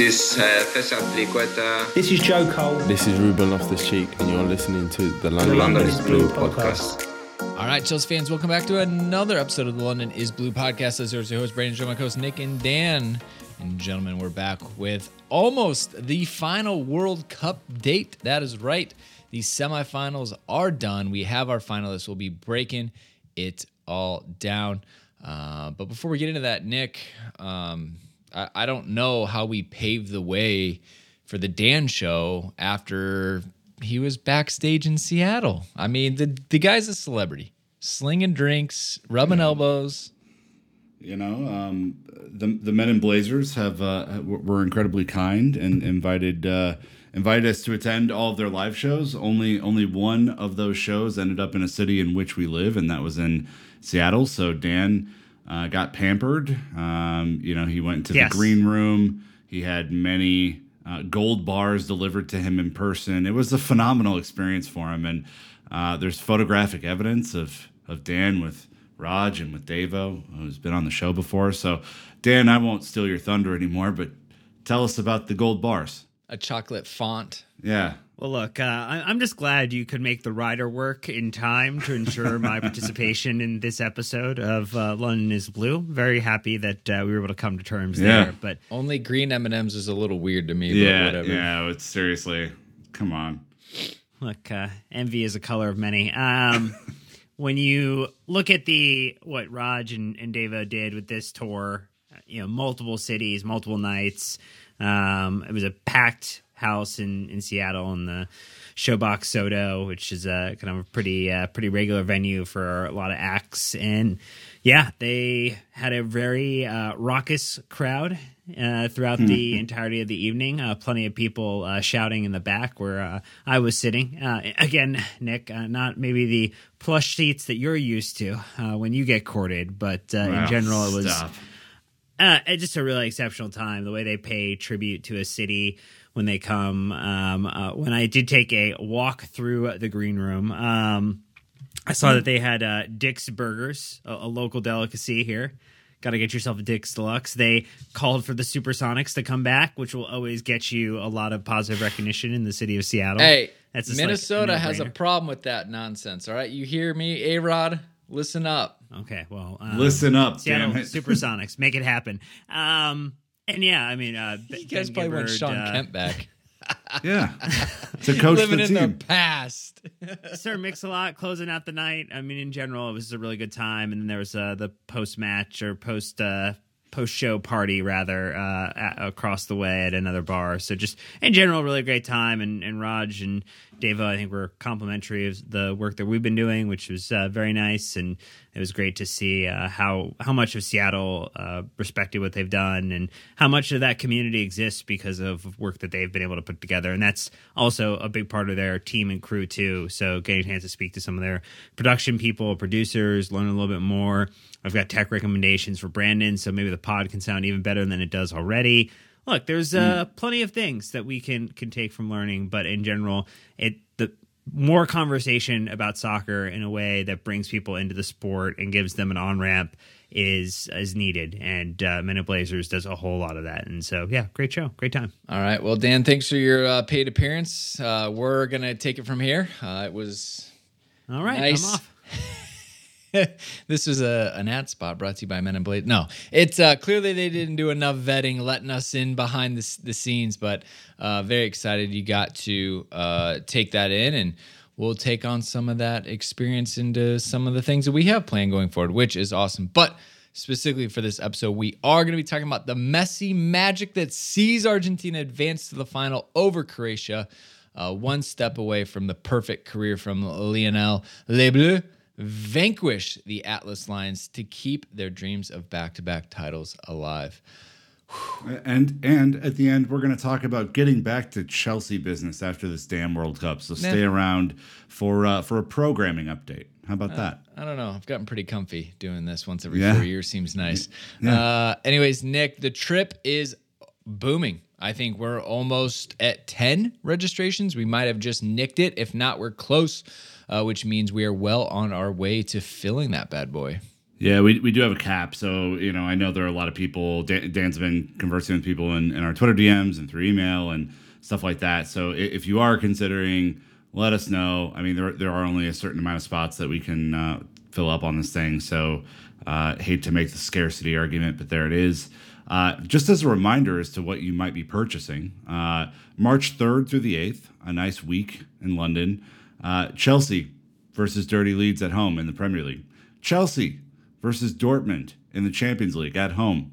This uh, César Azpilicueta. This is Joe Cole. This is Ruben Loftus Cheek, and you're listening to the London, The London is is Blue Blue podcast. All right, Chelsea fans, welcome back to another episode of the London is Blue podcast. As your host, Brandon, Joe, my co host, Nick and Dan. And gentlemen, we're back with almost the final World Cup date. That is right. The semifinals are done. We have our finalists. We'll be breaking it all down. Uh, but before we get into that, Nick, um, I, I don't know how we paved the way for the Dan show after he was backstage in Seattle. I mean, the the guy's a celebrity, slinging drinks, rubbing elbows. You know, um, the the men in Blazers have uh, were incredibly kind and invited uh, invited us to attend all of their live shows. Only only one of those shows ended up in a city in which we live, and that was in Seattle. So Dan uh, got pampered. Um, you know, he went to Yes. the green room. He had many uh, gold bars delivered to him in person. It was a phenomenal experience for him, and uh, there's photographic evidence of of Dan with Rog and with Davo, who's been on the show before. So, Dan, I won't steal your thunder anymore, but tell us about the gold bars. A chocolate font. Yeah. Well, look, uh, I- I'm just glad you could make the rider work in time to ensure my participation in this episode of uh, London is Blue. Very happy that uh, we were able to come to terms Yeah. there. But Only green M and M's is a little weird to me. But Yeah. whatever. Yeah. It's seriously, come on. look, uh, envy is a color of many. Um, when you look at the what Rog and, and Davo did with this tour, you know, multiple cities, multiple nights. Um, it was a packed house in, in Seattle in the Showbox SoDo, which is a kind of a pretty uh, pretty regular venue for a lot of acts. And yeah, they had a very uh, raucous crowd uh, throughout the entirety of the evening. Uh, plenty of people uh, shouting in the back where uh, I was sitting. Uh, again, Nick, uh, not maybe the plush seats that you're used to uh, when you get courted, but uh, in general, it was stop. uh, just a really exceptional time. The way they pay tribute to a city when they come. Um, uh, when I did take a walk through the green room, um, I saw that they had uh, Dick's Burgers, a, a local delicacy here. Got to get yourself a Dick's Deluxe. They called for the Supersonics to come back, which will always get you a lot of positive recognition in the city of Seattle. Hey, That's just like a Minnesota has a problem with that nonsense. All right, you hear me, A Rod? Listen up. Okay, well, um, Listen up, Seattle damn it. Supersonics, make it happen. Um, and yeah, I mean, uh, You guys probably want Shawn Kemp back. Yeah. to coach Living the in team. the past. Sir Mix-a-Lot closing out the night. I mean, in general, it was a really good time. And then there was uh, the post-match or post uh, post-show party rather uh, a- across the way at another bar. So just in general, really great time. And, and Rog and Davo, I think, were complimentary of the work that we've been doing, which was uh, very nice. And it was great to see uh, how how much of Seattle uh, respected what they've done and how much of that community exists because of work that they've been able to put together. And that's also a big part of their team and crew too. So getting a chance to speak to some of their production people, producers, learn a little bit more. I've got tech recommendations for Brandon, so maybe the pod can sound even better than it does already. Look, there's uh, plenty of things that we can can take from learning, but in general, it the more conversation about soccer in a way that brings people into the sport and gives them an on ramp is is needed. And uh, Men in Blazers does a whole lot of that. And so, yeah, great show, great time. All right. Well, Dan, thanks for your uh, paid appearance. Uh, we're going to take it from here. Uh, it was All right, Nice. I'm off. this was a an ad spot brought to you by Men in Blaze. No, it's uh, clearly they didn't do enough vetting, letting us in behind the, the scenes. But uh, very excited you got to uh, take that in, and we'll take on some of that experience into some of the things that we have planned going forward, which is awesome. But specifically for this episode, we are going to be talking about the messy magic that sees Argentina advance to the final over Croatia, uh, one step away from the perfect career from Lionel Les Bleus vanquish the Atlas Lions to keep their dreams of back-to-back titles alive. And and at the end, we're going to talk about getting back to Chelsea business after this damn World Cup. So stay around for uh, for a programming update. How about that? I don't know. I've gotten pretty comfy doing this once every Yeah. four years. Seems nice. Uh, anyways, Nick, the trip is booming. I think we're almost at 10 registrations. We might have just nicked it. If not, we're close, uh, which means we are well on our way to filling that bad boy. Yeah, we, we do have a cap. So, you know, I know there are a lot of people, Dan, Dan's been conversing with people in, in our Twitter DMs and through email and stuff like that. So, if you are considering, let us know. I mean, there, there are only a certain amount of spots that we can uh, fill up on this thing. So, uh, hate to make the scarcity argument, but there it is. Uh, just as a reminder as to what you might be purchasing, uh, March 3rd through the 8th, a nice week in London. Uh, Chelsea versus Dirty Leeds at home in the Premier League. Chelsea versus Dortmund in the Champions League at home.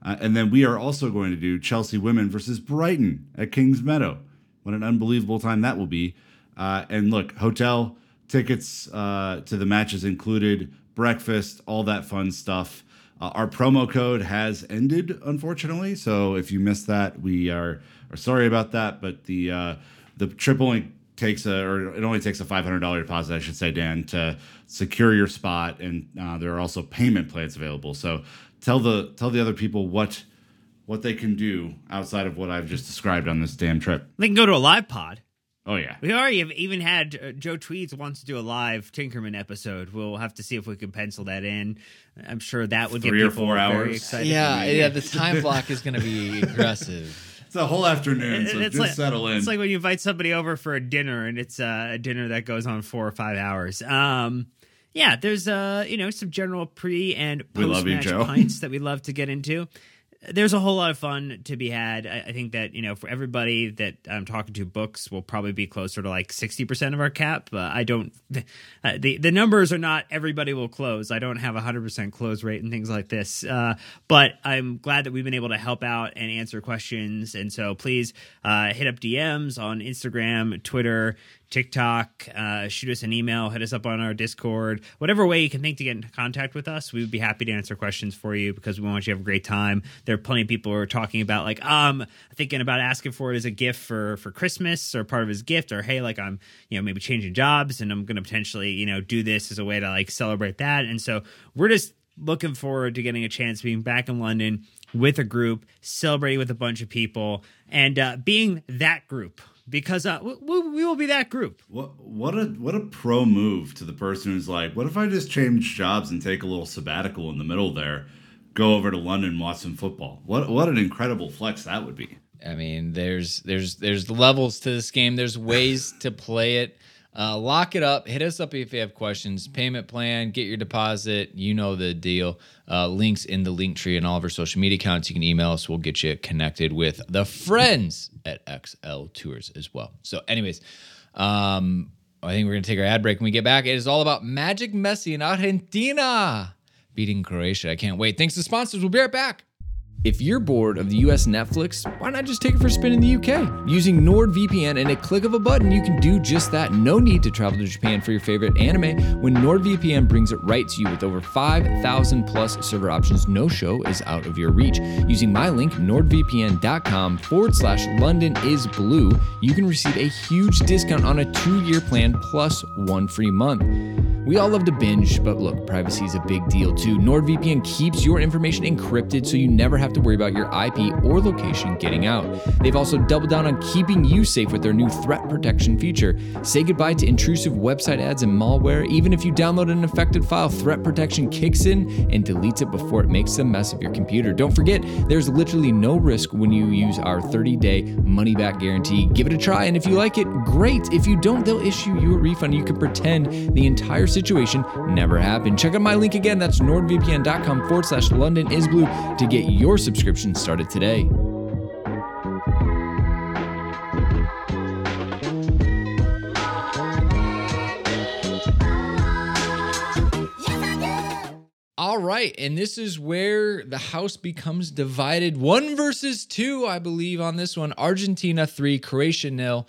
Uh, and then we are also going to do Chelsea women versus Brighton at Kingsmeadow. What an unbelievable time that will be. Uh, and look, hotel tickets to the matches included, breakfast, all that fun stuff. Uh, our promo code has ended, unfortunately. So if you missed that, we are, are sorry about that. But the uh, the trip only takes a, or it only takes a five hundred dollar deposit, I should say, Dan, to secure your spot. And uh, there are also payment plans available. So tell the tell the other people what what they can do outside of what I've just described on this damn trip. They can go to a live pod. Oh yeah, We already have even had uh, Joe Tweeds wants to do a live Tinkerman episode. We'll have to see if we can pencil that in. I'm sure that would Three get or people four very hours. excited. Yeah, yeah. The time block is going to be aggressive. it's a whole afternoon, so it's just like, settle in. It's like when you invite somebody over for a dinner and it's uh, a dinner that goes on four or five hours. Um, yeah, there's uh, you know, some general pre and We post match pints that we love to get into. There's a whole lot of fun to be had. I, I think that you know, for everybody that I'm talking to, books will probably be closer to like 60 percent of our cap. Uh, I don't. Uh, the the numbers are not everybody will close. I don't have a hundred percent close rate and things like this. Uh, but I'm glad that we've been able to help out and answer questions. And so please uh, hit up DMs on Instagram, Twitter, TikTok, uh, shoot us an email, hit us up on our Discord, whatever way you can think to get in contact with us. We would be happy to answer questions for you because we want you to have a great time. There are plenty of people who are talking about like, um, thinking about asking for it as a gift for for Christmas or part of his gift, or hey, like I'm, you know, maybe changing jobs and I'm going to potentially, you know, do this as a way to like celebrate that. And so we're just looking forward to getting a chance being back in London with a group, celebrating with a bunch of people, and uh, being that group because uh, we, we will be that group. What what a what a pro move to the person who's like, what if I just change jobs and take a little sabbatical in the middle there, go over to London and watch some football. What what an incredible flex that would be. I mean, there's there's there's levels to this game. There's ways to play it. Uh, lock it up. Hit us up if you have questions. Payment plan. Get your deposit. You know the deal. Uh, links in the link tree and all of our social media accounts. You can email us. We'll get you connected with the friends at XL Tours as well. So, anyways, um, I think we're gonna take our ad break when we get back. It is all about Magic Messi in Argentina beating Croatia. I can't wait. Thanks to sponsors. We'll be right back. If you're bored of the US Netflix, why not just take it for a spin in the UK? Using NordVPN and a click of a button, you can do just that. No need to travel to Japan for your favorite anime when NordVPN brings it right to you with over 5,000 plus server options. No show is out of your reach. Using my link, nordvpn.com forward slash London is blue, you can receive a huge discount on a two year plan plus one free month. We all love to binge, but look, privacy is a big deal too. NordVPN keeps your information encrypted so you never have to worry about your IP or location getting out. They've also doubled down on keeping you safe with their new threat protection feature. Say goodbye to intrusive website ads and malware. Even if you download an infected file, threat protection kicks in and deletes it before it makes a mess of your computer. Don't forget, there's literally no risk when you use our 30 day money back guarantee. Give it a try, and if you like it, great. If you don't, they'll issue you a refund. You can pretend the entire situation never happened. Check out my link again. That's nordvpn.com forward slash London is blue to get your subscription started today. All right, and this is where the house becomes divided. One versus two, I believe, on this one. Argentina three, Croatia nil.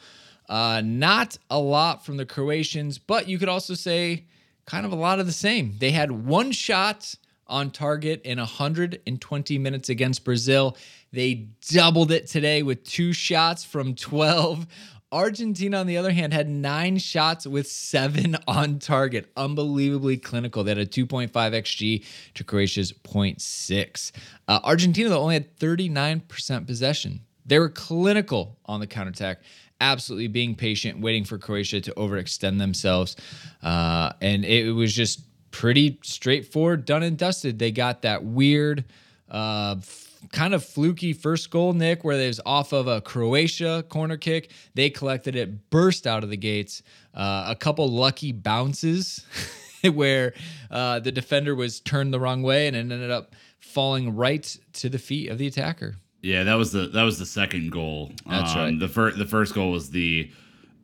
Uh, not a lot from the Croatians, but you could also say kind of a lot of the same. They had one shot on target in 120 minutes against Brazil. They doubled it today with two shots from 12. Argentina, on the other hand, had nine shots with seven on target. Unbelievably clinical. They had a 2.5 XG to Croatia's 0.6. Uh, Argentina, though, only had 39% possession. They were clinical on the counterattack, absolutely being patient, waiting for Croatia to overextend themselves. Uh, and it was just pretty straightforward, done and dusted. They got that weird, uh, f- kind of fluky first goal, Nick, where it was off of a Croatia corner kick. They collected it, burst out of the gates. Uh, a couple lucky bounces where uh, the defender was turned the wrong way and it ended up falling right to the feet of the attacker. Yeah, that was the that was the second goal. That's Um, right. The first the first goal was the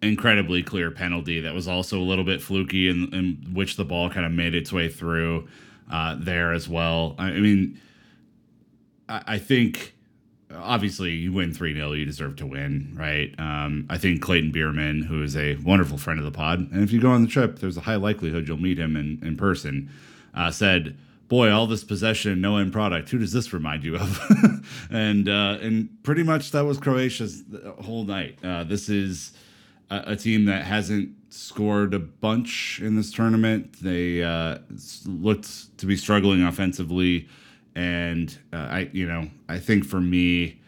incredibly clear penalty that was also a little bit fluky, in, in which the ball kind of made its way through uh, there as well. I, I mean, I, I think obviously you win 3 0, you deserve to win, right? Um, I think Clayton Bierman, who is a wonderful friend of the pod, and if you go on the trip, there's a high likelihood you'll meet him in, in person, uh, said, Boy, all this possession, no end product. Who does this remind you of? and uh, and pretty much that was Croatia's whole night. Uh, this is a, a team that hasn't scored a bunch in this tournament. They uh, looked to be struggling offensively, and uh, I, you know, I think for me,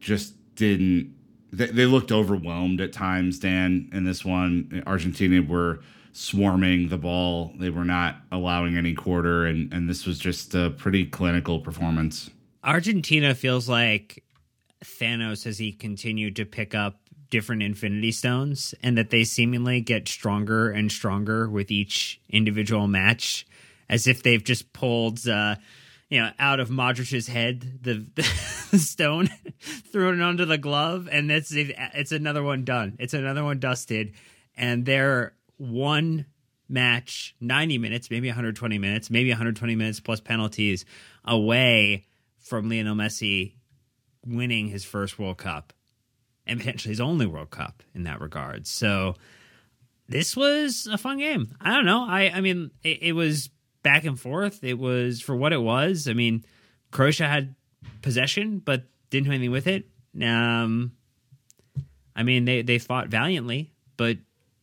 just didn't. They, they looked overwhelmed at times. Dan in this one, Argentina were swarming the ball. They were not allowing any quarter, and and this was just a pretty clinical performance. Argentina feels like Thanos as he continued to pick up different Infinity Stones, and that they seemingly get stronger and stronger with each individual match, as if they've just pulled, uh, you know, out of Modric's head the, the stone, thrown it onto the glove, and that's it's another one done. It's another one dusted, and they're one match 90 minutes maybe 120 minutes maybe 120 minutes plus penalties away from Lionel Messi winning his first World Cup and potentially his only World Cup in that regard. So this was a fun game. I don't know. I I mean it, it was back and forth. It was for what it was. I mean Croatia had possession but didn't do anything with it. Um I mean they they fought valiantly, but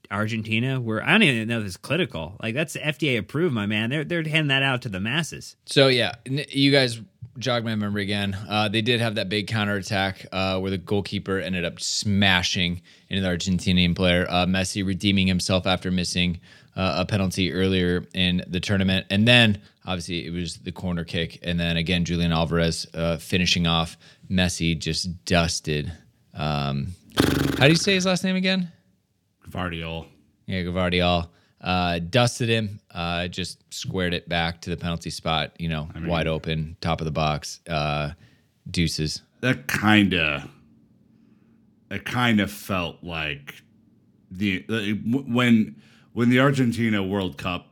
Argentina were I don't even know if it's clinical. Like that's FDA approved, my man. They're they're handing that out to the masses. So yeah, you guys jog my memory again. Uh, they did have that big counterattack uh, where the goalkeeper ended up smashing into the Argentinian player. Uh, Messi redeeming himself after missing uh, a penalty earlier in the tournament, and then obviously it was the corner kick, and then again Julian Alvarez uh, finishing off. Messi just dusted. Um, how do you say his last name again? Vardiol. Yeah, Gvardiol uh, dusted him, uh, just squared it back to the penalty spot. You know, wide open, top of the box, uh, deuces. that kind of it kind of felt like the, the when when the Argentina World Cup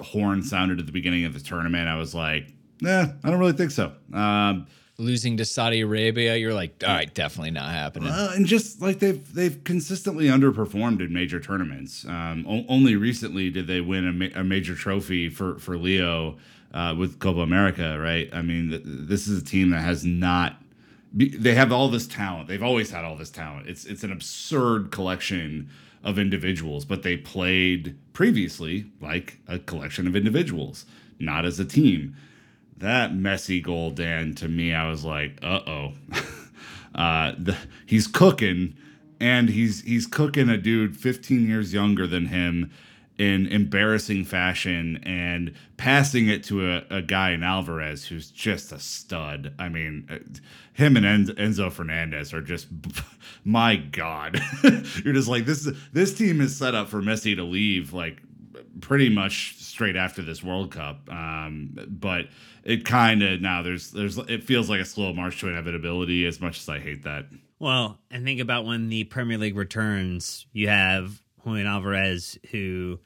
horn sounded at the beginning of the tournament. I was like, nah, I don't really think so. Um, Losing to Saudi Arabia, you're like, all right, definitely not happening. Uh, and just like they've they've consistently underperformed in major tournaments. Um, o- only recently did they win a, ma- a major trophy for for Leo uh, with Copa America, right? I mean, th- this is a team that has not. They have all this talent. They've always had all this talent. It's it's an absurd collection of individuals, but they played previously like a collection of individuals, not as a team that messy goal, Dan, to me, I was like, uh oh. uh, he's cooking, and he's he's cooking a dude 15 years younger than him in embarrassing fashion and passing it to a, a guy in Alvarez who's just a stud. I mean, uh, him and Enzo Fernandez are just, my God. You're just like, this, this team is set up for Messi to leave like pretty much straight after this World Cup. Um, but it kind of now there's there's it feels like a slow march to inevitability. As much as I hate that, Well, and think about when the Premier League returns, you have Julian Alvarez who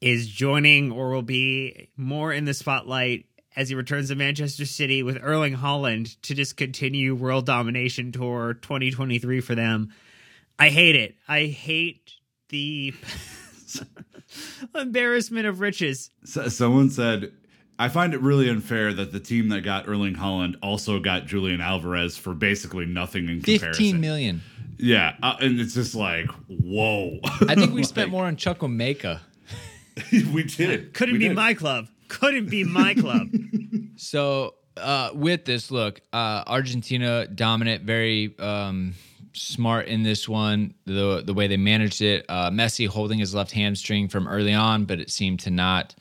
is joining or will be more in the spotlight as he returns to Manchester City with Erling Haaland to just continue world domination tour 2023 for them. I hate it. I hate the embarrassment of riches. so, someone said. I find it really unfair that the team that got Erling Haaland also got Julian Alvarez for basically nothing in comparison. 15 million. Yeah, uh, and it's just like, whoa. I think we spent more on Chukwuemeka. we did. Couldn't We be did. my club. Couldn't be my club. So uh, with this look, uh, Argentina dominant, very um, smart in this one. The the way they managed it, uh, Messi holding his left hamstring from early on, but it seemed to not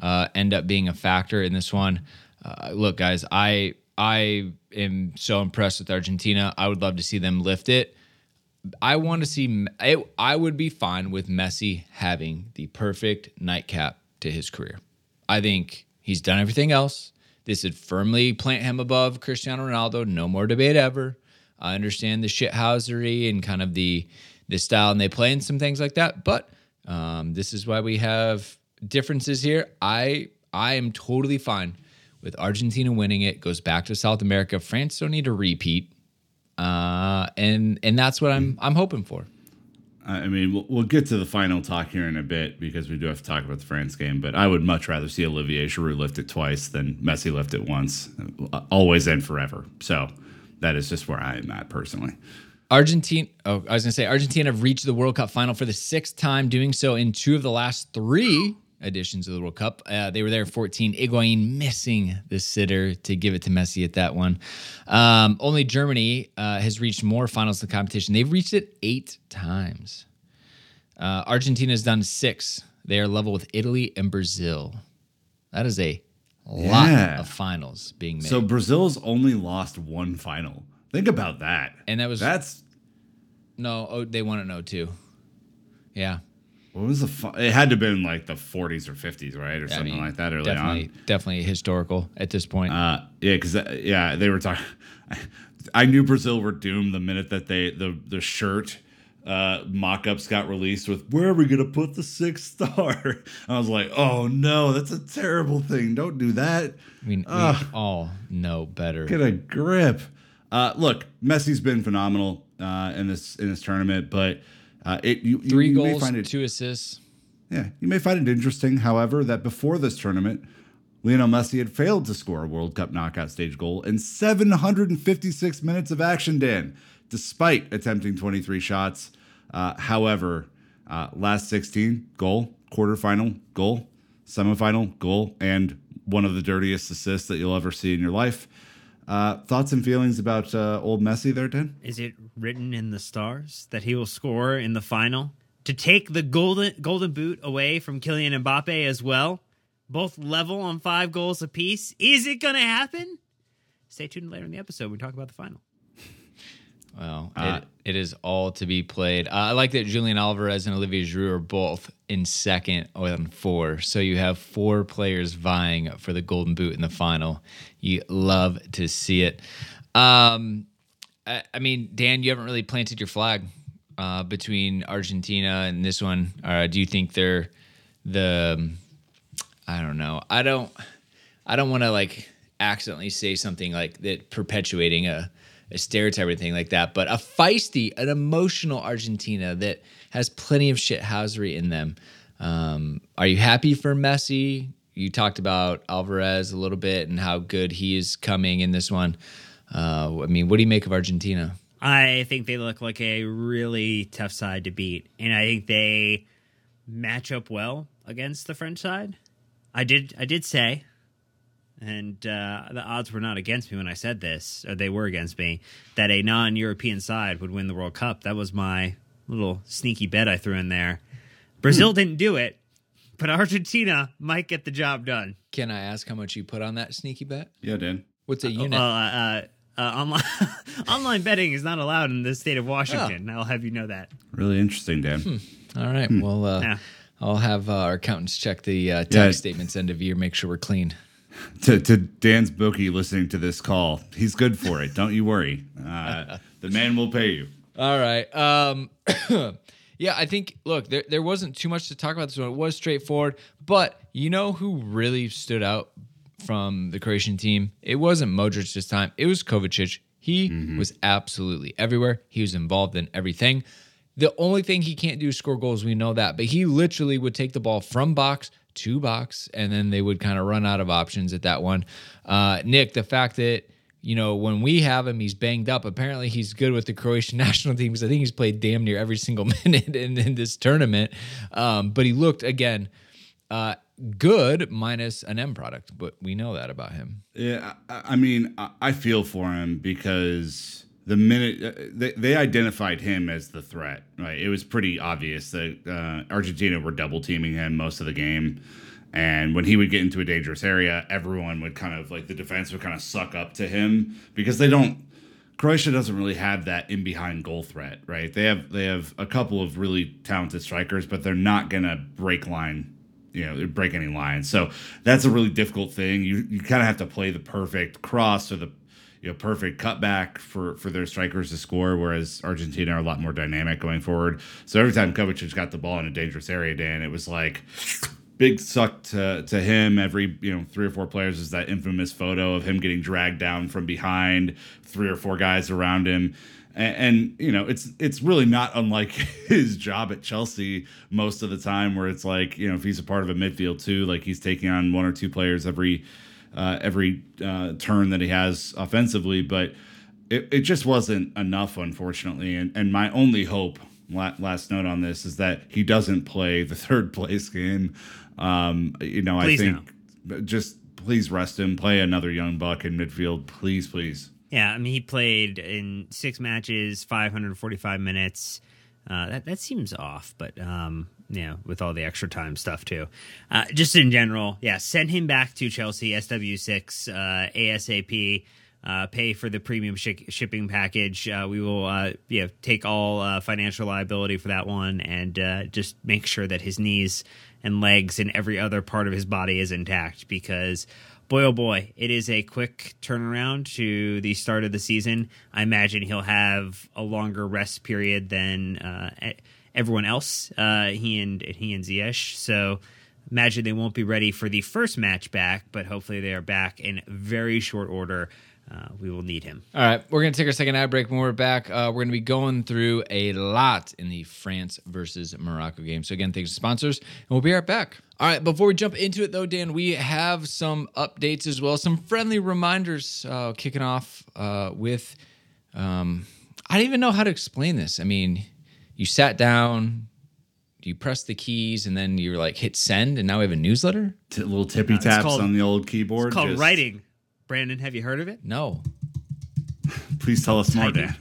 uh, end up being a factor in this one. Uh, look, guys, I I am so impressed with Argentina. I would love to see them lift it. I want to see. I, I would be fine with Messi having the perfect nightcap to his career. I think he's done everything else. This would firmly plant him above Cristiano Ronaldo. No more debate ever. I understand the shithousery and kind of the the style and they play and some things like that. But um, this is why we have differences here. I I am totally fine with Argentina winning it. Goes back to South America. France don't need a repeat, uh, and and that's what I'm I'm hoping for. I mean, we'll, we'll get to the final talk here in a bit because we do have to talk about the France game. But I would much rather see Olivier Giroud lift it twice than Messi lift it once, always and forever. So that is just where I am at personally. Argentina. Oh, I was going to say Argentina have reached the World Cup final for the sixth time, doing so in two of the last three editions of the World Cup. Uh, they were there 14. Higuain missing the sitter to give it to Messi at that one. Um, only Germany uh, has reached more finals of the competition. They've reached it eight times. Uh, Argentina has done six. They are level with Italy and Brazil. That is a lot Yeah. of finals being made. So Brazil's only lost one final. Think about that. and that was That's no, oh, they won it 02. Yeah. what was the? Fi- it had to have been like the 40s or 50s, right, or I something mean, like that early definitely, on. Definitely historical at this point. Uh, yeah, because yeah, they were talking. I knew Brazil were doomed the minute that they the the shirt uh, mock-ups got released with "Where are we gonna put the sixth star?" I was like, "Oh no, that's a terrible thing. Don't do that. I mean, Ugh. we all know better. Get a grip." Uh, look, Messi's been phenomenal uh, in this in this tournament, but uh, it you, you- Three you may goals, find it two assists. Yeah, you may find it interesting, however, that before this tournament, Lionel Messi had failed to score a World Cup knockout stage goal in 756 minutes of action, Dan, despite attempting 23 shots. Uh, however, uh, last 16, goal, quarterfinal, goal, semifinal, goal, and one of the dirtiest assists that you'll ever see in your life. Uh, thoughts and feelings about uh, old Messi there, Dan? Is it written in the stars that he will score in the final to take the golden golden boot away from Kylian Mbappe as well? Both level on five goals apiece. Is it going to happen? Stay tuned later in the episode. We talk about the final. Well, Uh, it, it is all to be played. Uh, I like that Julian Alvarez and Olivier Giroud are both in second on four. So you have four players vying for the Golden Boot in the final. You love to see it. Um, I, I mean, Dan, you haven't really planted your flag uh, between Argentina and this one. Uh, do you think they're the? I don't know. I don't. I don't want to like accidentally say something like that, perpetuating a, a stereotype or anything like that. But a feisty, an emotional Argentina that has plenty of shithousery in them. Um, are you happy for Messi? You talked about Alvarez a little bit and how good he is coming in this one. Uh, I mean, what do you make of Argentina? I think they look like a really tough side to beat, and I think they match up well against the French side. I did, I did say, and uh, the odds were not against me when I said this, or they were against me, that a non-European side would win the World Cup. That was my little sneaky bet I threw in there. Brazil didn't do it, but Argentina might get the job done. Can I ask how much you put on that sneaky bet? Yeah, Dan. What's a unit? Uh, uh, uh, online online betting is not allowed in the state of Washington. I'll have you know that. Really interesting, Dan. All right. Well, uh, Yeah. I'll have uh, our accountants check the uh, tax Yeah. statements end of year, make sure we're clean. To, to Dan's bookie listening to this call, he's good for it. Don't you worry. Uh, the man will pay you. All right. Um, yeah, I think. Look, there there wasn't too much to talk about this one. It was straightforward, but you know who really stood out from the Croatian team? It wasn't Modric this time. It was Kovacic. He was absolutely everywhere. He was involved in everything. The only thing he can't do is score goals. We know that, but he literally would take the ball from box to box, and then they would kind of run out of options at that one. Uh, Nick, the fact that you know, when we have him, he's banged up. Apparently, he's good with the Croatian national team because I think he's played damn near every single minute in, in this tournament. Um, but he looked again uh, good minus an M product, but we know that about him. Yeah, I, I mean, I, I feel for him because the minute uh, they, they identified him as the threat, right? It was pretty obvious that uh, Argentina were double teaming him most of the game. And when he would get into a dangerous area, everyone would kind of like the defense would kind of suck up to him because they don't. Croatia doesn't really have that in behind goal threat, right? They have they have a couple of really talented strikers, but they're not gonna break line, you know, break any lines. So that's a really difficult thing. You you kind of have to play the perfect cross or the you know perfect cutback for for their strikers to score. Whereas Argentina are a lot more dynamic going forward. So every time Kovacic got the ball in a dangerous area, Dan, it was like big suck to to him. Every you know three or four players is that infamous photo of him getting dragged down from behind, three or four guys around him. And, and you know it's it's really not unlike his job at Chelsea most of the time, where it's like you know if he's a part of a midfield too, like he's taking on one or two players every uh, every uh, turn that he has offensively, but it, it just wasn't enough, unfortunately. And and my only hope, last note on this, is that he doesn't play the third place game. Um, you know, Please I think no. just please rest him, play another young buck in midfield, please, please. Yeah, I mean, he played in six matches, 545 minutes. Uh, that that seems off, but um, know, with all the extra time stuff too. Uh, just in general, yeah, send him back to Chelsea SW6 uh, ASAP. Uh, pay for the premium sh- shipping package. Uh, we will, uh, know, take all uh, financial liability for that one, and uh, just make sure that his knees and legs and every other part of his body is intact. Because, boy, oh boy, it is a quick turnaround to the start of the season. I imagine he'll have a longer rest period than uh, everyone else. he and he and Ziyech. So imagine they won't be ready for the first match back, but hopefully they are back in very short order uh, we will need him. All right, we're going to take our second ad break. When we're back, uh, we're going to be going through a lot in the France versus Morocco game. So, again, thanks to sponsors, and we'll be right back. All right, before we jump into it, though, Dan, we have some updates as well, some friendly reminders uh, kicking off uh, with. Um, I don't even know how to explain this. I mean, you sat down, you press the keys, and then you're like hit send, and now we have a newsletter. T- little tippy taps called, on the old keyboard. It's called just... writing. Brandon, have you heard of it? No. Please tell us more, Dan.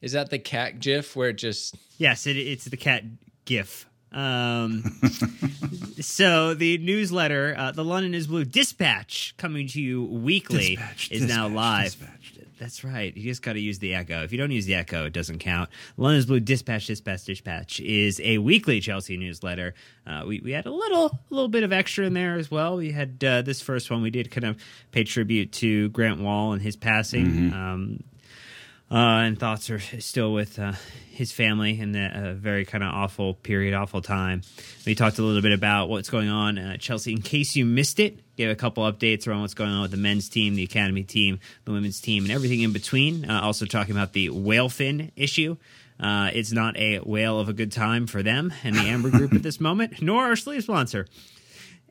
Is that the cat GIF where it just? Yes, it, it's the cat GIF. Um, so the newsletter, uh, the London is Blue Dispatch, coming to you weekly, dispatch, is dispatch, now live. Dispatch. That's right. You just got to use the Echo. If you don't use the Echo, it doesn't count. London's Blue Dispatch, Dispatch, Dispatch is a weekly Chelsea newsletter. Uh, we we had a little a little bit of extra in there as well. We had uh, this first one. We did kind of pay tribute to Grant Wahl and his passing. Mm-hmm. Um, uh, and thoughts are still with uh, his family in a very kind of awful period, awful time. We talked a little bit about what's going on at Chelsea. In case you missed it, gave a couple updates around what's going on with the men's team, the academy team, the women's team, and everything in between. Uh, also talking about the WhaleFin issue. Uh, it's not a whale of a good time for them and the Amber Group at this moment, nor our sleeve sponsor.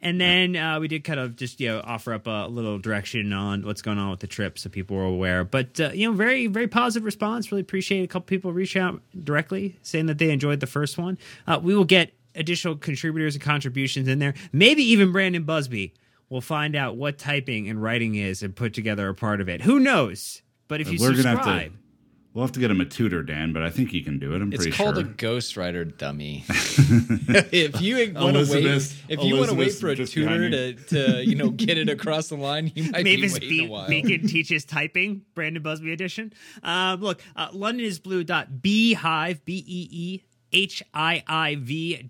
And then uh, we did kind of just you know offer up a little direction on what's going on with the trip, so people were aware. But uh, you know, very very positive response. Really appreciate a couple people reach out directly saying that they enjoyed the first one. Uh, we will get additional contributors and contributions in there. Maybe even Brandon Busby will find out what typing and writing is and put together a part of it. Who knows? But if you We're subscribe. Gonna have to- We'll have to get him a tutor, Dan, but I think he can do it. I'm it's pretty sure. It's called a ghostwriter dummy. if you want to wait, if you want to wait for a tutor to, to you know get it across the line, you might Mavis be waiting a while. Beacon teaches typing, Brandon Busby edition. Um, look, uh, London is blue. Beehive, B E E hiiv.com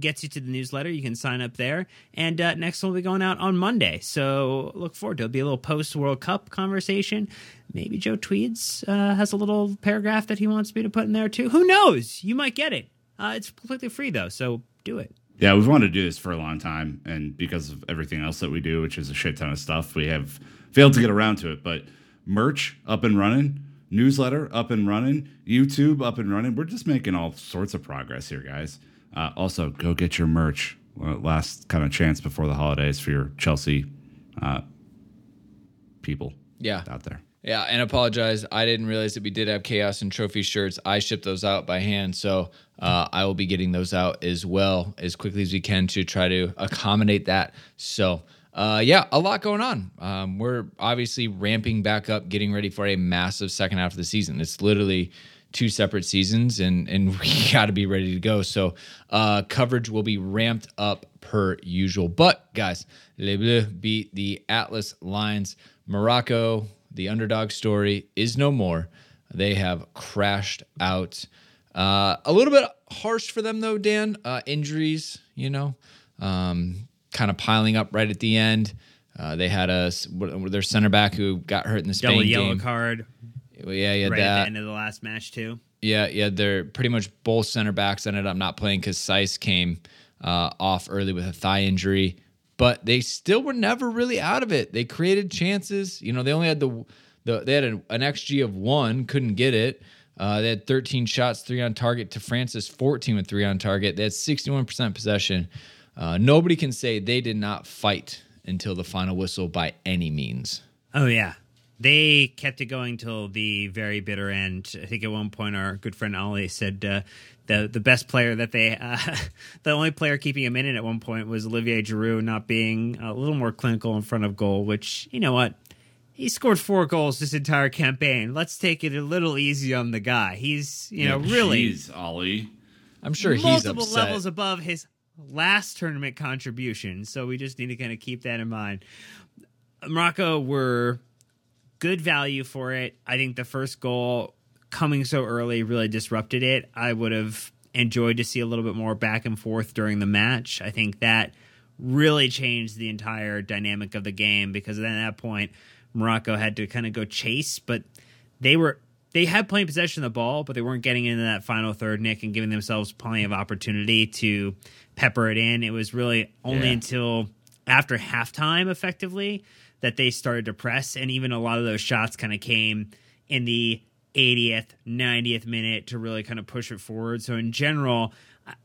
gets you to the newsletter. You can sign up there. And uh, next one will be going out on Monday. So look forward to it. It'll be a little post World Cup conversation. Maybe Joe Tweeds uh, has a little paragraph that he wants me to put in there too. Who knows? You might get it. Uh, it's completely free though, so do it. Yeah, we've wanted to do this for a long time, and because of everything else that we do, which is a shit ton of stuff, we have failed to get around to it. But merch up and running newsletter up and running, YouTube up and running. We're just making all sorts of progress here, guys. Uh, also, go get your merch. last kind of chance before the holidays for your Chelsea uh, people. Yeah, out there. Yeah, and apologize. I didn't realize that we did have chaos and trophy shirts. I shipped those out by hand, so uh, I will be getting those out as well as quickly as we can to try to accommodate that. So uh, yeah, a lot going on. Um, we're obviously ramping back up, getting ready for a massive second half of the season. It's literally two separate seasons, and and we got to be ready to go. So uh, coverage will be ramped up per usual. But guys, Les Bleus beat the Atlas Lions. Morocco, the underdog story, is no more. They have crashed out. Uh, a little bit harsh for them though, Dan. Uh, injuries, you know, um, kind of piling up right at the end. Uh, they had a their center back who got hurt in the Spain Double yellow game. card Yeah, yeah, right at the end of the last match too. Yeah, yeah, they're pretty much both center backs ended up not playing because Saiss came uh, off early with a thigh injury, but they still were never really out of it. They created chances. You know, they only had the, the they had an, an xG of one, couldn't get it. Uh, they had 13 shots, three on target to Francis, 14 with three on target. They had 61% possession. Uh, nobody can say they did not fight until the final whistle by any means. Oh yeah, they kept it going till the very bitter end. I think at one point our good friend Ollie said uh, the the best player that they, uh, the only player keeping him in it at one point was Olivier Giroud, not being a little more clinical in front of goal. Which you know what, he scored four goals this entire campaign. Let's take it a little easy on the guy. He's you know Yeah, really jeez, Ollie. I'm sure he's multiple upset. levels above his last tournament contribution. So we just need to kind of keep that in mind. Morocco were good value for it. I think the first goal coming so early really disrupted it. I would have enjoyed to see a little bit more back and forth during the match. I think that really changed the entire dynamic of the game because then at that point Morocco had to kind of go chase, but they were they had plenty of possession of the ball, but they weren't getting into that final third, Nick, and giving themselves plenty of opportunity to pepper it in. It was really only Yeah. until after halftime, effectively, that they started to press, and even a lot of those shots kind of came in the 80th, 90th minute to really kind of push it forward. So in general,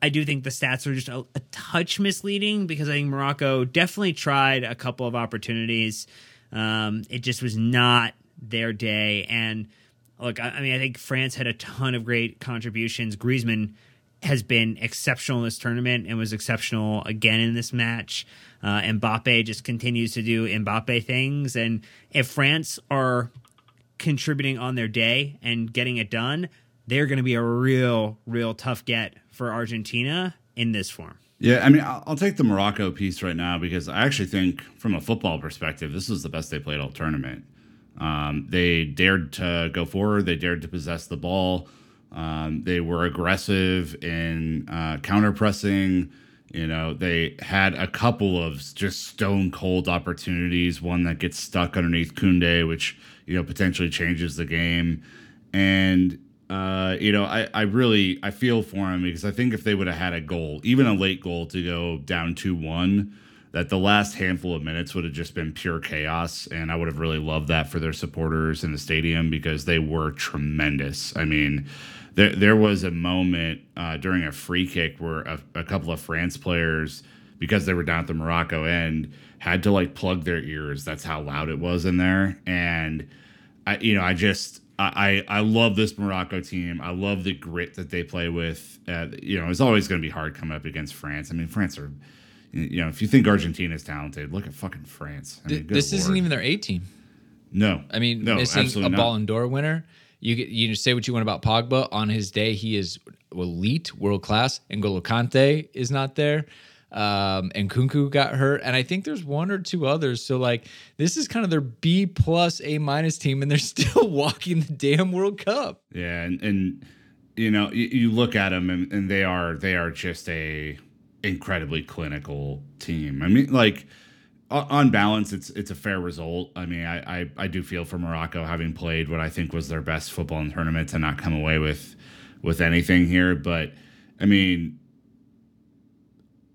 I- do think the stats are just a, a touch misleading because I think Morocco definitely tried a couple of opportunities. Um, it just was not their day. And look, I, I mean, I think France had a ton of great contributions. Griezmann has been exceptional in this tournament and was exceptional again in this match. Uh, Mbappe just continues to do Mbappe things. And if France are contributing on their day and getting it done, they're going to be a real, real tough get for Argentina in this form. Yeah, I mean, I'll, take the Morocco piece right now because I actually think, from a football perspective, this was the best they played all tournament. Um, they dared to go forward. They dared to possess the ball. Um, they were aggressive in uh, counter pressing. You know, they had a couple of just stone cold opportunities. One that gets stuck underneath Kunde, which you know potentially changes the game. And uh, you know, I, I really I feel for him because I think if they would have had a goal, even a late goal to go down two one, that the last handful of minutes would have just been pure chaos, and I would have really loved that for their supporters in the stadium because they were tremendous. I mean, there there was a moment uh, during a free kick where a, a couple of France players, because they were down at the Morocco end, had to like plug their ears. That's how loud it was in there, and I you know I just. I, I love this Morocco team. I love the grit that they play with. Uh, you know, it's always going to be hard coming up against France. I mean, France are, you know, if you think Argentina is talented, look at fucking France. I mean, this isn't Lord. even their A team. no. I mean, no, missing a not. Ballon d'Or winner. You get- you say what you want about Pogba on his day. He is elite, world class. N'Golo Kante is not there, um, and Nkunku got hurt, and I think there's one or two others. So like, this is kind of their B plus A minus team, and they're still walking the damn World Cup. Yeah, and, and you know, you, you look at them and, and they are they are just a incredibly clinical team. I mean, like on balance, it's it's a fair result. I mean, I, I I do feel for Morocco having played what I think was their best football in tournament to not come away with with anything here. But I mean,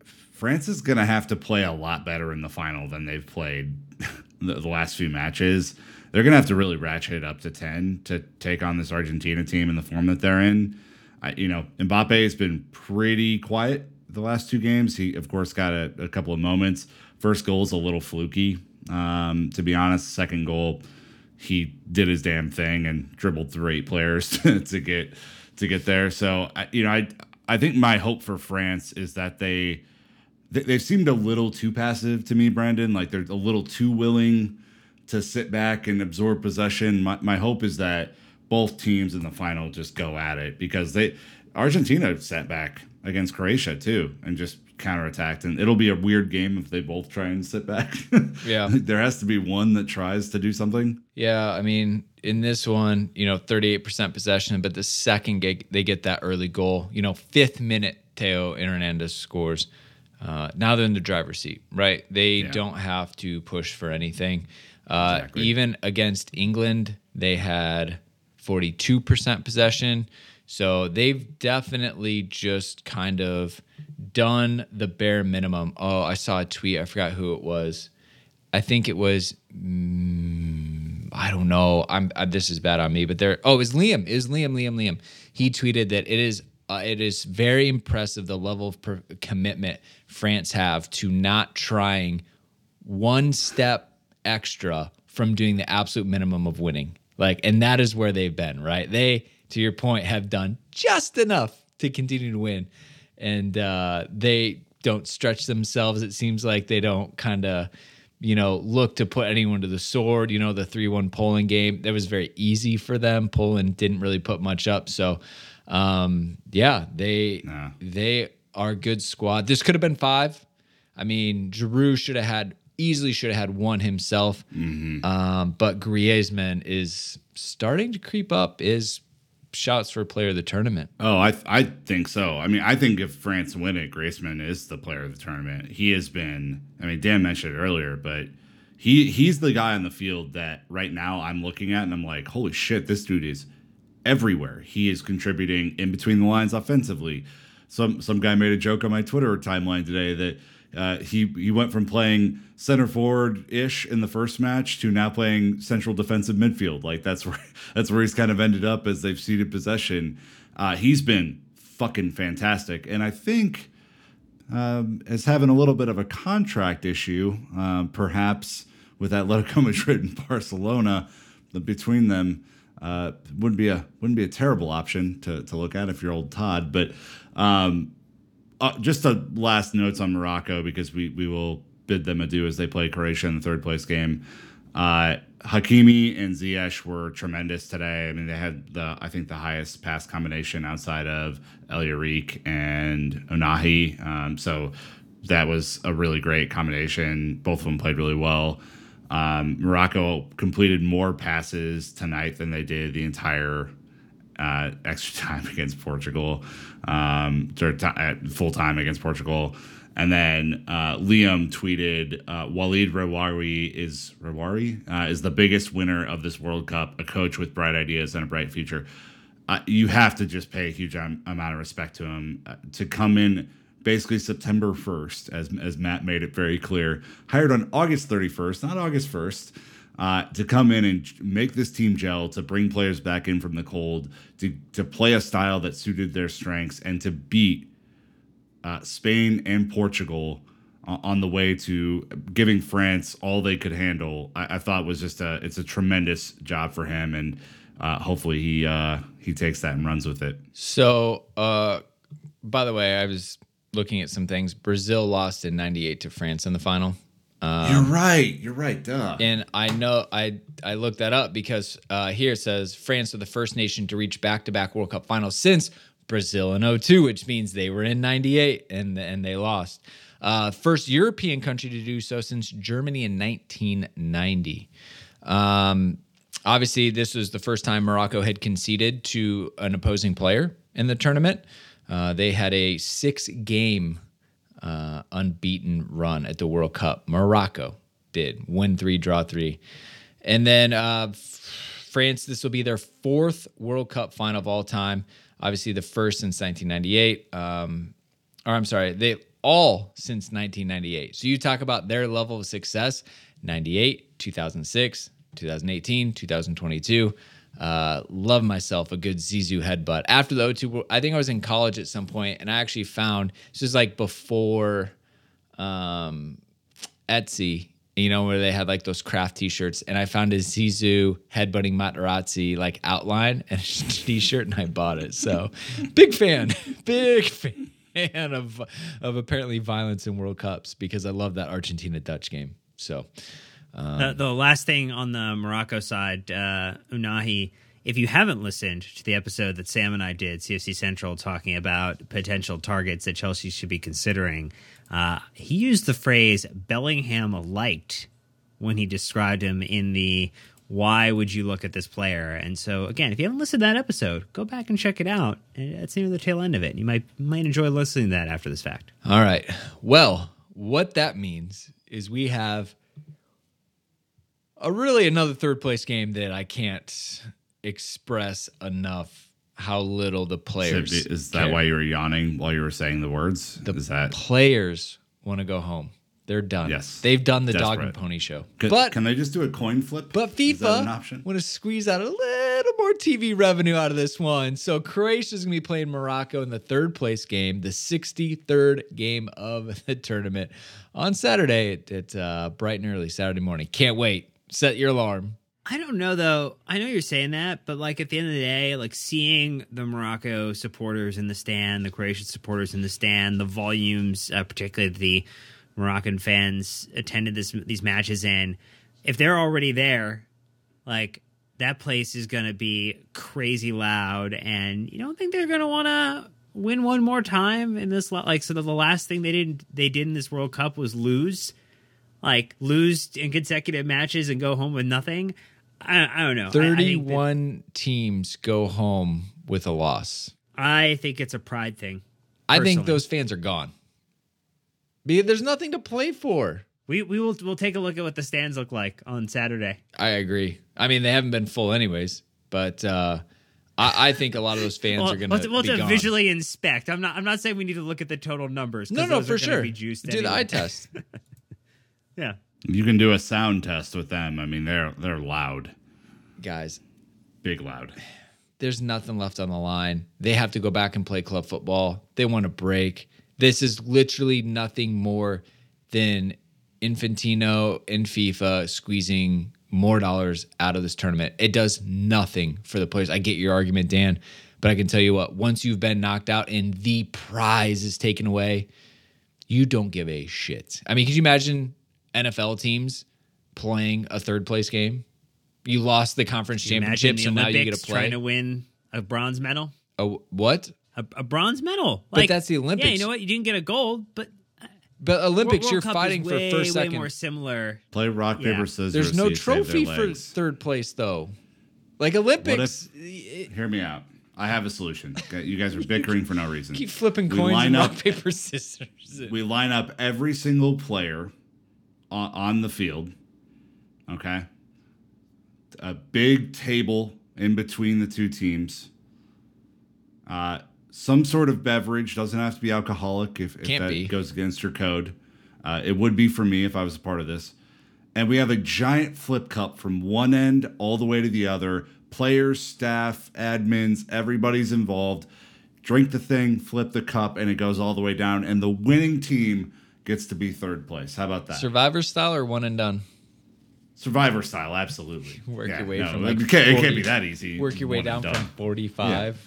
France is going to have to play a lot better in the final than they've played the, the last few matches. They're going to have to really ratchet it up to 10 to take on this Argentina team in the form that they're in. I, you know, Mbappe has been pretty quiet the last two games. He, of course, got a, a couple of moments. First goal is a little fluky, um, to be honest. Second goal, he did his damn thing and dribbled through eight players to get to get there. So, I, you know, I I think my hope for France is that they they, they've seemed a little too passive to me, Brandon. Like they're a little too willing to sit back and absorb possession. My, my hope is that both teams in the final just go at it because they Argentina sat back against Croatia too and just counterattacked and it'll be a weird game if they both try and sit back. Yeah. there has to be one that tries to do something. Yeah, I mean, in this one, you know, 38% possession, but the second get, they get that early goal, you know, fifth minute, Theo Hernandez scores. Uh, now they're in the driver's seat, right? They Yeah. don't have to push for anything. Uh, Exactly. Even against England, they had 42% possession. So they've definitely just kind of done the bare minimum. Oh, I saw a tweet. I forgot who it was. I think it was mm, I don't know. I'm uh, this is bad on me, but there. Oh, was Liam. Is Liam. Liam. Liam. He tweeted that it is uh, it is very impressive the level of per- commitment France have to not trying one step extra from doing the absolute minimum of winning. Like, and that is where they've been. Right? They, to your point, have done just enough to continue to win, and uh, they don't stretch themselves. It seems like they don't kind of you know, look to put anyone to the sword. You know, the 3 1 Poland game, that was very easy for them. Poland didn't really put much up. So, um, yeah, they Nah. they are a good squad. This could have been five. I mean, Giroud should have had easily should have had one himself. Um, but Griezmann is starting to creep up. Is shouts for player of the tournament. Oh, I I think so. I mean, I think if France win it, Griezmann is the player of the tournament. He has been. I mean, Dan mentioned it earlier, but he he's the guy on the field that right now I'm looking at and I'm like, holy shit, this dude is everywhere. He is contributing in between the lines offensively. Some some guy made a joke on my Twitter timeline today that uh, he he went from playing center forward ish in the first match to now playing central defensive midfield. Like that's where that's where he's kind of ended up as they've ceded possession. Uh, he's been fucking fantastic, and I think um, is having a little bit of a contract issue, um, perhaps with Atletico Madrid and Barcelona. Between them uh, wouldn't be a wouldn't be a terrible option to, to look at if you're old Todd. But um, uh, just the last notes on Morocco because we we will bid them adieu as they play Croatia in the third place game. Uh, Hakimi and Ziyech were tremendous today. I mean, they had the I think the highest pass combination outside of El Yamiq and Ounahi. Um, so that was a really great combination. Both of them played really well. Um, Morocco completed more passes tonight than they did the entire uh, extra time against Portugal, um, or ti- at full time against Portugal. And then uh, Liam tweeted, uh, "Walid Regragui is Regragui uh, is the biggest winner of this World Cup. A coach with bright ideas and a bright future. Uh, you have to just pay a huge am- amount of respect to him uh, to come in." Basically, September 1st, as, as Matt made it very clear, hired on August 31st, not August 1st, uh, to come in and make this team gel, to bring players back in from the cold, to to play a style that suited their strengths, and to beat uh, Spain and Portugal on the way to giving France all they could handle. I, I thought was just a it's a tremendous job for him, and uh, hopefully he uh, he takes that and runs with it. So, uh, by the way, I was looking at some things. Brazil lost in 98 to France in the final. You're right. You're right. Duh. And I know I I looked that up because uh, here it says France are the first nation to reach back-to-back World Cup finals since Brazil in 02, which means they were in 98 and and they lost. Uh, first European country to do so since Germany in 1990. Um, obviously, this was the first time Morocco had conceded to an opposing player in the tournament. Uh, they had a six-game uh, unbeaten run at the World Cup. Morocco did win three, draw three, and then uh, France. This will be their fourth World Cup final of all time. Obviously, the first since 1998. Um, or I'm sorry, they all since 1998. So you talk about their level of success: 98, 2006, 2018, 2022. Uh, love myself a good Zizou headbutt. After the O2, I think I was in college at some point, and I actually found this is like before um, Etsy, you know, where they had like those craft T-shirts, and I found a Zizou headbutting Materazzi like outline and a T-shirt, and I bought it. So, big fan, big fan of of apparently violence in World Cups because I love that Argentina Dutch game. So, the, the last thing on the Morocco side, uh, Ounahi, if you haven't listened to the episode that Sam and I did, CFC Central, talking about potential targets that Chelsea should be considering, uh, he used the phrase Bellingham light when he described him in the why would you look at this player? And so, again, if you haven't listened to that episode, go back and check it out. It's near the tail end of it. You might might enjoy listening to that after this fact. All right. Well, what that means is we have a really another third place game that I can't express enough how little the players Is, is that care. why you were yawning while you were saying the words? the is that players want to go home? They're done. Yes. they've done the dog and pony show. can, but can they just do a coin flip? But FIFA option? want to squeeze out a little more TV revenue out of this one. So Croatia's going to be playing Morocco in the third place game, the 63rd game of the tournament on Saturday at, at uh, bright and early Saturday morning. Can't wait. Set your alarm. I don't know though. I know you're saying that, but like at the end of the day, like seeing the Morocco supporters in the stand, the Croatian supporters in the stand, the volumes, uh, particularly the Moroccan fans attended this these matches in, if they're already there, like that place is going to be crazy loud, and you don't think they're going to want to win one more time in this? Like, so the last thing they didn't they did in this World Cup was lose like lose in consecutive matches and go home with nothing. I, I don't know. I- I, that- 31 teams go home with a loss. I think it's a pride thing. I think those fans are gone. Because there's nothing to play for. We we will we'll take a look at what the stands look like on Saturday. I agree. I mean, they haven't been full anyways, but uh, I, I think a lot of those fans Well, are going we'll, to we'll to gone. visually inspect. I'm not I'm not saying we need to look at the total numbers. No, no, for sure. Be juiced Do the eye test. Yeah. You can do a sound test with them. I mean, they're they're loud, Guys, big loud. there's nothing left on the line. They have to go back and play club football. They want a break. This is literally nothing more than Infantino and FIFA squeezing more dollars out of this tournament. It does nothing for the players. I get your argument, Dan, but I can tell you what, once you've been knocked out and the prize is taken away, you don't give a shit. I mean, could you imagine NFL teams playing a third place game? You lost the conference Can you championship, the so now you get to play. trying to win a bronze medal. A what? A, a bronze medal. But that's the Olympics. Yeah, Olympics. you know what? You didn't get a gold, but uh, But Olympics, World you're Cup fighting is for way, first, way second. more similar. Play rock Yeah. paper scissors. There's no you save their trophy for third place though. Like Olympics, Hear me out. I have a solution. You guys are bickering for no reason. keep flipping We coins line and up- rock paper scissors. we line up every single player on, on the field. Okay. A big table in between the two teams. Uh, some sort of beverage doesn't have to be alcoholic if, if that be. goes against your code. Uh, it would be for me if I was a part of this. And we have a giant flip cup from one end all the way to the other. Players, staff, admins, everybody's involved. Drink the thing, flip the cup, and it goes all the way down. And the winning team gets to be third place. How about that? Survivor style or one and done? Survivor style, absolutely. Work Yeah, your way no, from it, like can't, it can't be that easy. Work your way down from 45.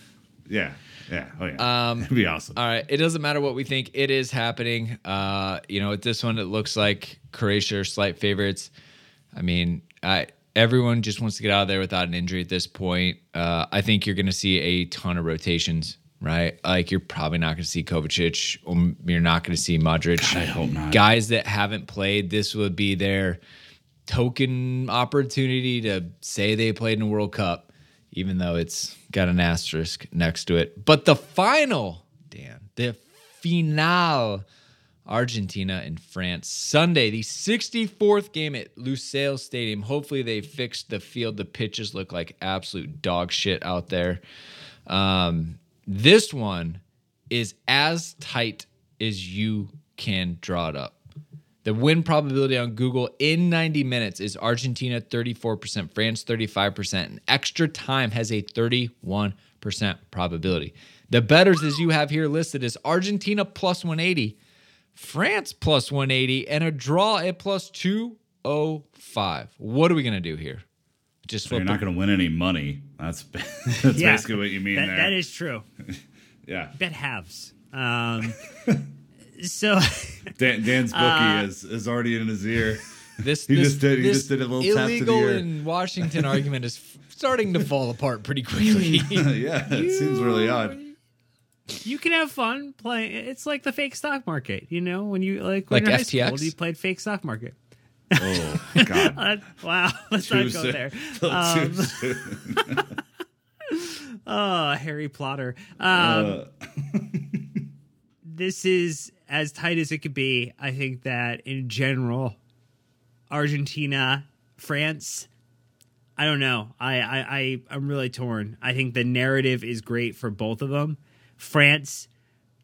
Yeah, yeah, oh yeah. Um, It'd be awesome. All right. It doesn't matter what we think. It is happening. Uh, you know, at this one, it looks like Croatia are slight favorites. I mean, I everyone just wants to get out of there without an injury at this point. Uh, I think you're going to see a ton of rotations, right? Like you're probably not going to see Kovacic. Or you're not going to see Modric. God, I hope not. Guys that haven't played, this would be their token opportunity to say they played in a World Cup, even though it's got an asterisk next to it. But the final, Dan, the final. Argentina and France, Sunday, the 64th game at Lusail Stadium. Hopefully, they fixed the field. The pitches look like absolute dog shit out there. Um, this one is as tight as you can draw it up. The win probability on Google in 90 minutes is Argentina 34%, France 35%, and extra time has a 31% probability. The betters, as you have here listed, is Argentina plus 180, France plus 180, and a draw at plus 205. What are we going to do here? Just so you're not going to win any money. That's that's Yeah. basically what you mean That, there. that is true. yeah. Bet halves. Um, so Dan, Dan's bookie Uh, is is already in his ear. this He this, just did- he just did a little tap to the illegal ear. in Washington argument is f- starting to fall apart pretty quickly. yeah, it seems really odd. You can have fun playing. It's like the fake stock market, you know, when you like when Like you're in high FTX? school, you played fake stock market. Oh God. Uh, wow, let's Too not go soon. there. Um. Oh, Harry Potter. Um, Uh, this is as tight as it could be. I think that in general, Argentina, France. I don't know. I, I, I I'm really torn. I think the narrative is great for both of them. France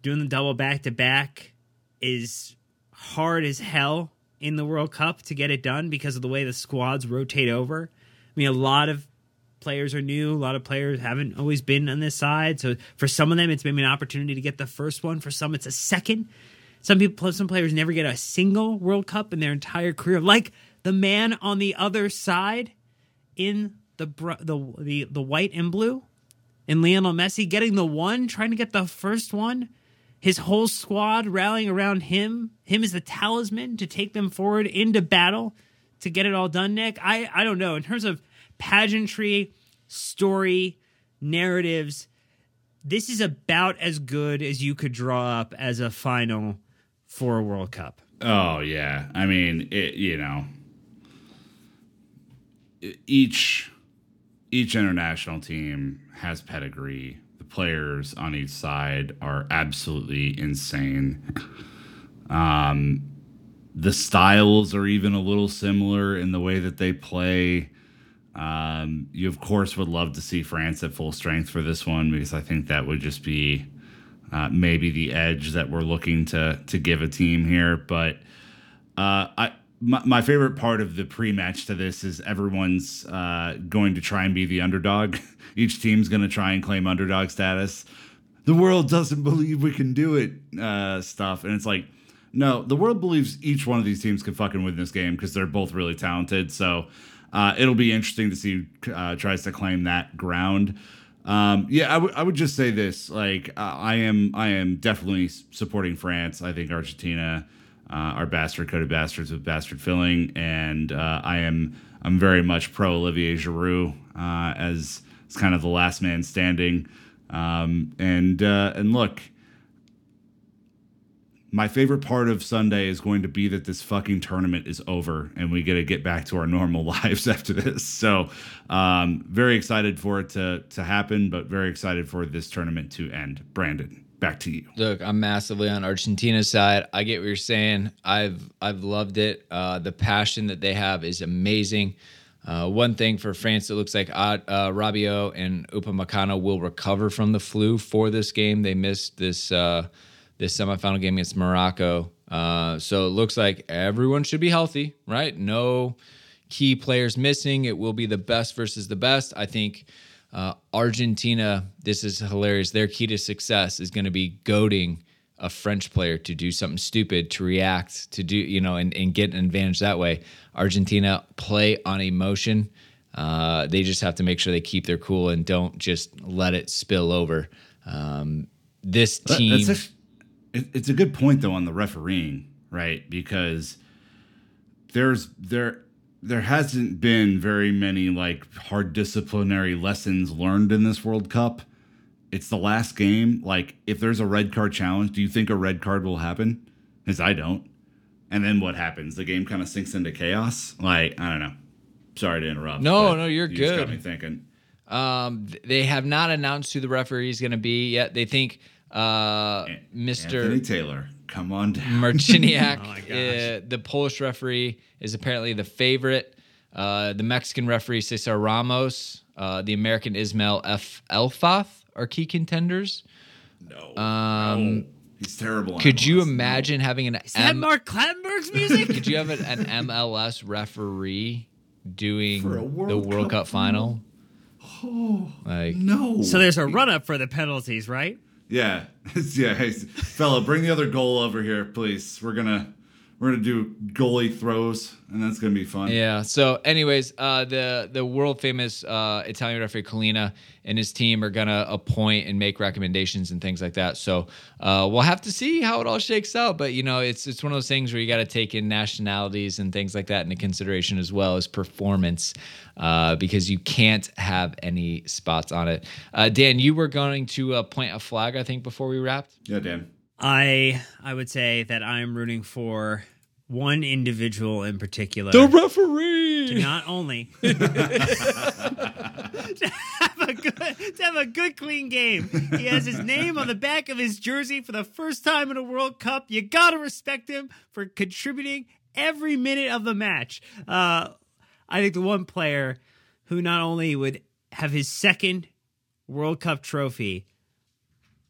doing the double back to back is hard as hell in the World Cup to get it done because of the way the squads rotate over. I mean, a lot of players are new. A lot of players haven't always been on this side. So for some of them, it's maybe an opportunity to get the first one. For some, it's a second. Some people, some players never get a single World Cup in their entire career. Like the man on the other side in the the the the white and blue, and Lionel Messi getting the one, trying to get the first one. His whole squad rallying around him, him as the talisman to take them forward into battle to get it all done. Nick, I I don't know in terms of pageantry, story, narratives. This is about as good as you could draw up as a final for a World Cup. Oh yeah, I mean, it, you know, each each international team has pedigree. Players on each side are absolutely insane. Um, the styles are even a little similar in the way that they play. Um, you of course would love to see France at full strength for this one because I think that would just be uh, maybe the edge that we're looking to to give a team here. But uh, I my, my favorite part of the pre-match to this is everyone's uh, going to try and be the underdog. Each team's going to try and claim underdog status. The world doesn't believe we can do it, uh, stuff, and it's like. No, the world believes each one of these teams can fucking win this game because they're both really talented. So uh, it'll be interesting to see who uh, tries to claim that ground. Um, yeah, I would just say this: like uh, I am I am definitely supporting France. I think Argentina uh, are bastard coated bastards with bastard filling, and uh, I am I'm very much pro Olivier Giroud uh, as as kind of the last man standing. Um, and uh, and look, my favorite part of Sunday is going to be that this fucking tournament is over and we get to get back to our normal lives after this. So, um, very excited for it to to happen, but very excited for this tournament to end. Brandon, back to you. Look, I'm massively on Argentina's side. I get what you're saying. I've I've loved it. Uh, the passion that they have is amazing. Uh, one thing for France, it looks like uh, uh, Rabiot and Upamecano will recover from the flu for this game. They missed this uh, this semifinal game against Morocco, uh, so it looks like everyone should be healthy, right? No key players missing. It will be the best versus the best. I think uh, Argentina, this is hilarious. Their key to success is going to be goading a French player to do something stupid, to react, to do, you know, and, and get an advantage that way. Argentina play on emotion. Uh, they just have to make sure they keep their cool and don't just let it spill over. Um, this team. that's actually- it's a good point though on the refereeing, right? Because there's there there hasn't been very many like hard disciplinary lessons learned in this World Cup. It's the last game. Like if there's a red card challenge, do you think a red card will happen? Because I don't. And then what happens? The game kind of sinks into chaos. Like I don't know. Sorry to interrupt. No, no, you're you just good. Got me thinking. Um, they have not announced who the referee is going to be yet. They think uh, Mr. Anthony Taylor, come on down. Marciniak, Oh uh, the Polish referee, is apparently the favorite. Uh, the Mexican referee Cesar Ramos, uh, the American Ismail F. Elfath are key contenders. No, Um, no. he's terrible. on Could you MLS. imagine having an Is that M- Mark Clattenburg's music? Could you have an, an MLS referee doing For a the World World Cup Cup final? like No. so there's a run up for the penalties, right? Yeah, yeah. Hey, fella, bring the other goal over here, please. We're gonna we're gonna do goalie throws, and that's gonna be fun. Yeah. So, anyways, uh, the the world famous uh, Italian referee Collina and his team are gonna appoint and make recommendations and things like that. So, uh, we'll have to see how it all shakes out. But you know, it's it's one of those things where you got to take in nationalities and things like that into consideration as well as performance, uh, because you can't have any spots on it. Uh, Dan, you were going to uh, point a flag, I think, before we wrapped. Yeah, Dan. I I would say that I'm rooting for one individual in particular. The referee. to not only to have a good to have a good clean game. He has his name on the back of his jersey for the first time in a World Cup. You gotta respect him for contributing every minute of the match. Uh, I think the one player who not only would have his second World Cup trophy,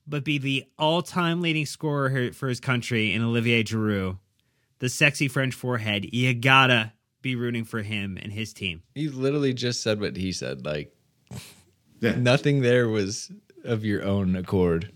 but be the all-time leading scorer for his country in Olivier Giroud, the sexy French forehead. You gotta be rooting for him and his team. He literally just said what he said. Like Yeah. nothing there was of your own accord.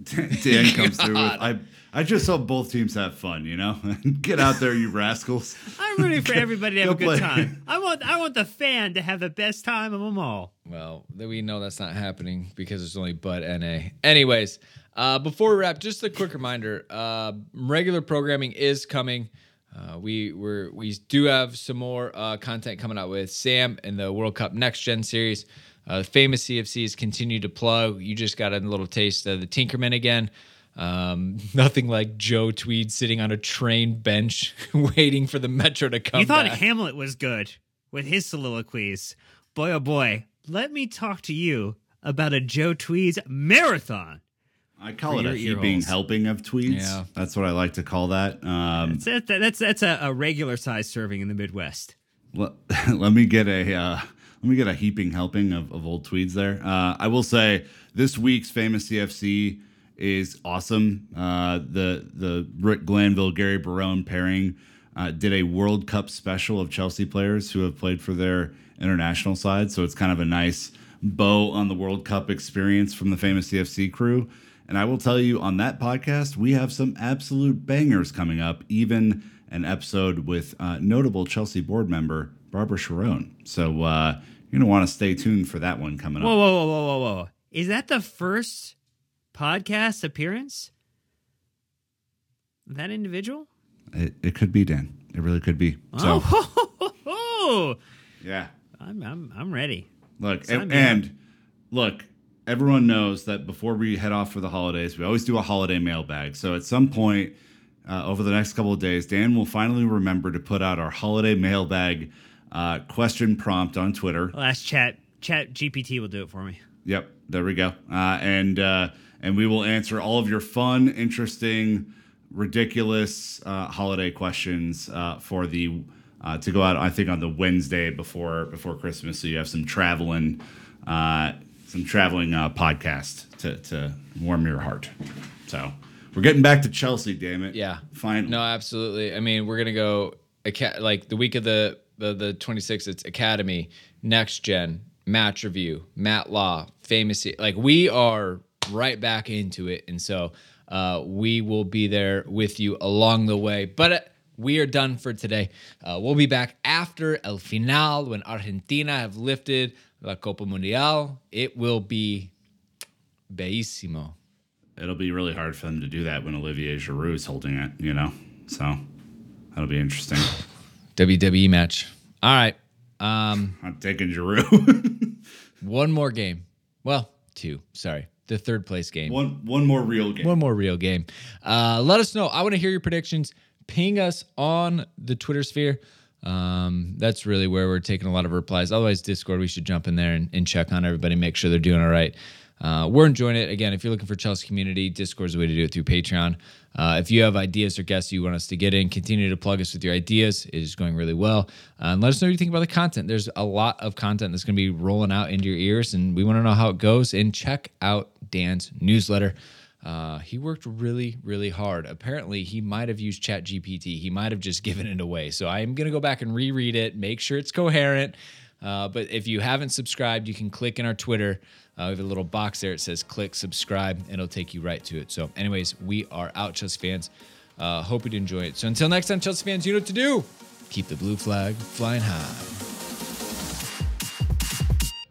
Dan comes through. With, I I just hope both teams have fun. You know, get out there, you rascals. I'm rooting for everybody to have Go a good play. time. I want I want the fan to have the best time of them all. Well, th- we know that's not happening because it's only Bud NA. Anyways, uh, before we wrap, just a quick reminder: uh, regular programming is coming. Uh, we we're, we do have some more uh, content coming out with Sam and the World Cup Next Gen series. Uh, famous CFCs continue to plug. You just got a little taste of the Tinkerman again. Um, nothing like Joe Tweed sitting on a train bench waiting for the metro to come. you thought back. Hamlet was good with his soliloquies. Boy, oh boy, let me talk to you about a Joe Tweed's marathon. I call it a heaping holes. helping of tweets. Yeah. That's what I like to call that. Um, That's that's that's a, a regular size serving in the Midwest. let, let me get a uh, let me get a heaping helping of, of old tweeds there. Uh, I will say this week's famous CFC is awesome. Uh, the the Rick Glanvill Gary Barone pairing uh, did a World Cup special of Chelsea players who have played for their international side. So it's kind of a nice bow on the World Cup experience from the famous CFC crew. And I will tell you on that podcast, we have some absolute bangers coming up, even an episode with uh, notable Chelsea board member Barbara Charone. So uh, you're going to want to stay tuned for that one coming Whoa, up. whoa, whoa, whoa, whoa, whoa! Is that the first podcast appearance? That individual? It, it could be, Dan. It really could be. So, Oh, yeah. I'm I'm I'm ready. Look, and, and look, everyone knows that before we head off for the holidays, we always do a holiday mailbag. So at some point uh, over the next couple of days, Dan will finally remember to put out our holiday mailbag uh, question prompt on Twitter. Last chat chat GPT will do it for me. Yep, there we go. Uh, and uh, and we will answer all of your fun, interesting, ridiculous uh, holiday questions uh, for the uh, to go out. I think on the Wednesday before before Christmas, so you have some traveling, uh, some traveling uh, podcast to to warm your heart. So we're getting back to Chelsea. Damn it! Yeah. fine. No, absolutely. I mean, we're gonna go like the week of the the the 26th. It's Academy, Next Gen, Match Review, Matt Law, Famous. Like we are right back into it, and so uh, we will be there with you along the way. But. Uh, we are done for today. Uh, we'll be back after El Final when Argentina have lifted La Copa Mundial. It will be bellissimo. It'll be really hard for them to do that when Olivier Giroud is holding it. You know, so that'll be interesting. WWE match. All right. Um, I'm taking Giroud. One more game. Well, two. Sorry. The third place game. one one more real game. One more real game. Uh, let us know. I want to hear your predictions. Ping us on the Twitter sphere. Um, that's really where we're taking a lot of replies. Otherwise, Discord, we should jump in there and, and check on everybody, make sure they're doing all right. Uh, we're enjoying it. Again, if you're looking for Chelsea community, Discord is the way to do it through Patreon. Uh, if you have ideas or guests you want us to get in, continue to plug us with your ideas. It is going really well. Uh, and let us know what you think about the content. There's a lot of content that's going to be rolling out into your ears, and we want to know how it goes. And check out Dan's newsletter. Uh, he worked really, really hard. Apparently, he might have used ChatGPT. He might have just given it away. So I'm going to go back and reread it, make sure it's coherent. Uh, but if you haven't subscribed, you can click in our Twitter. Uh, we have a little box there. It says click subscribe, and it'll take you right to it. So, anyways, we are out, Chelsea fans. Uh, hope you'd enjoy it. So until next time, Chelsea fans, you know what to do. Keep the blue flag flying high.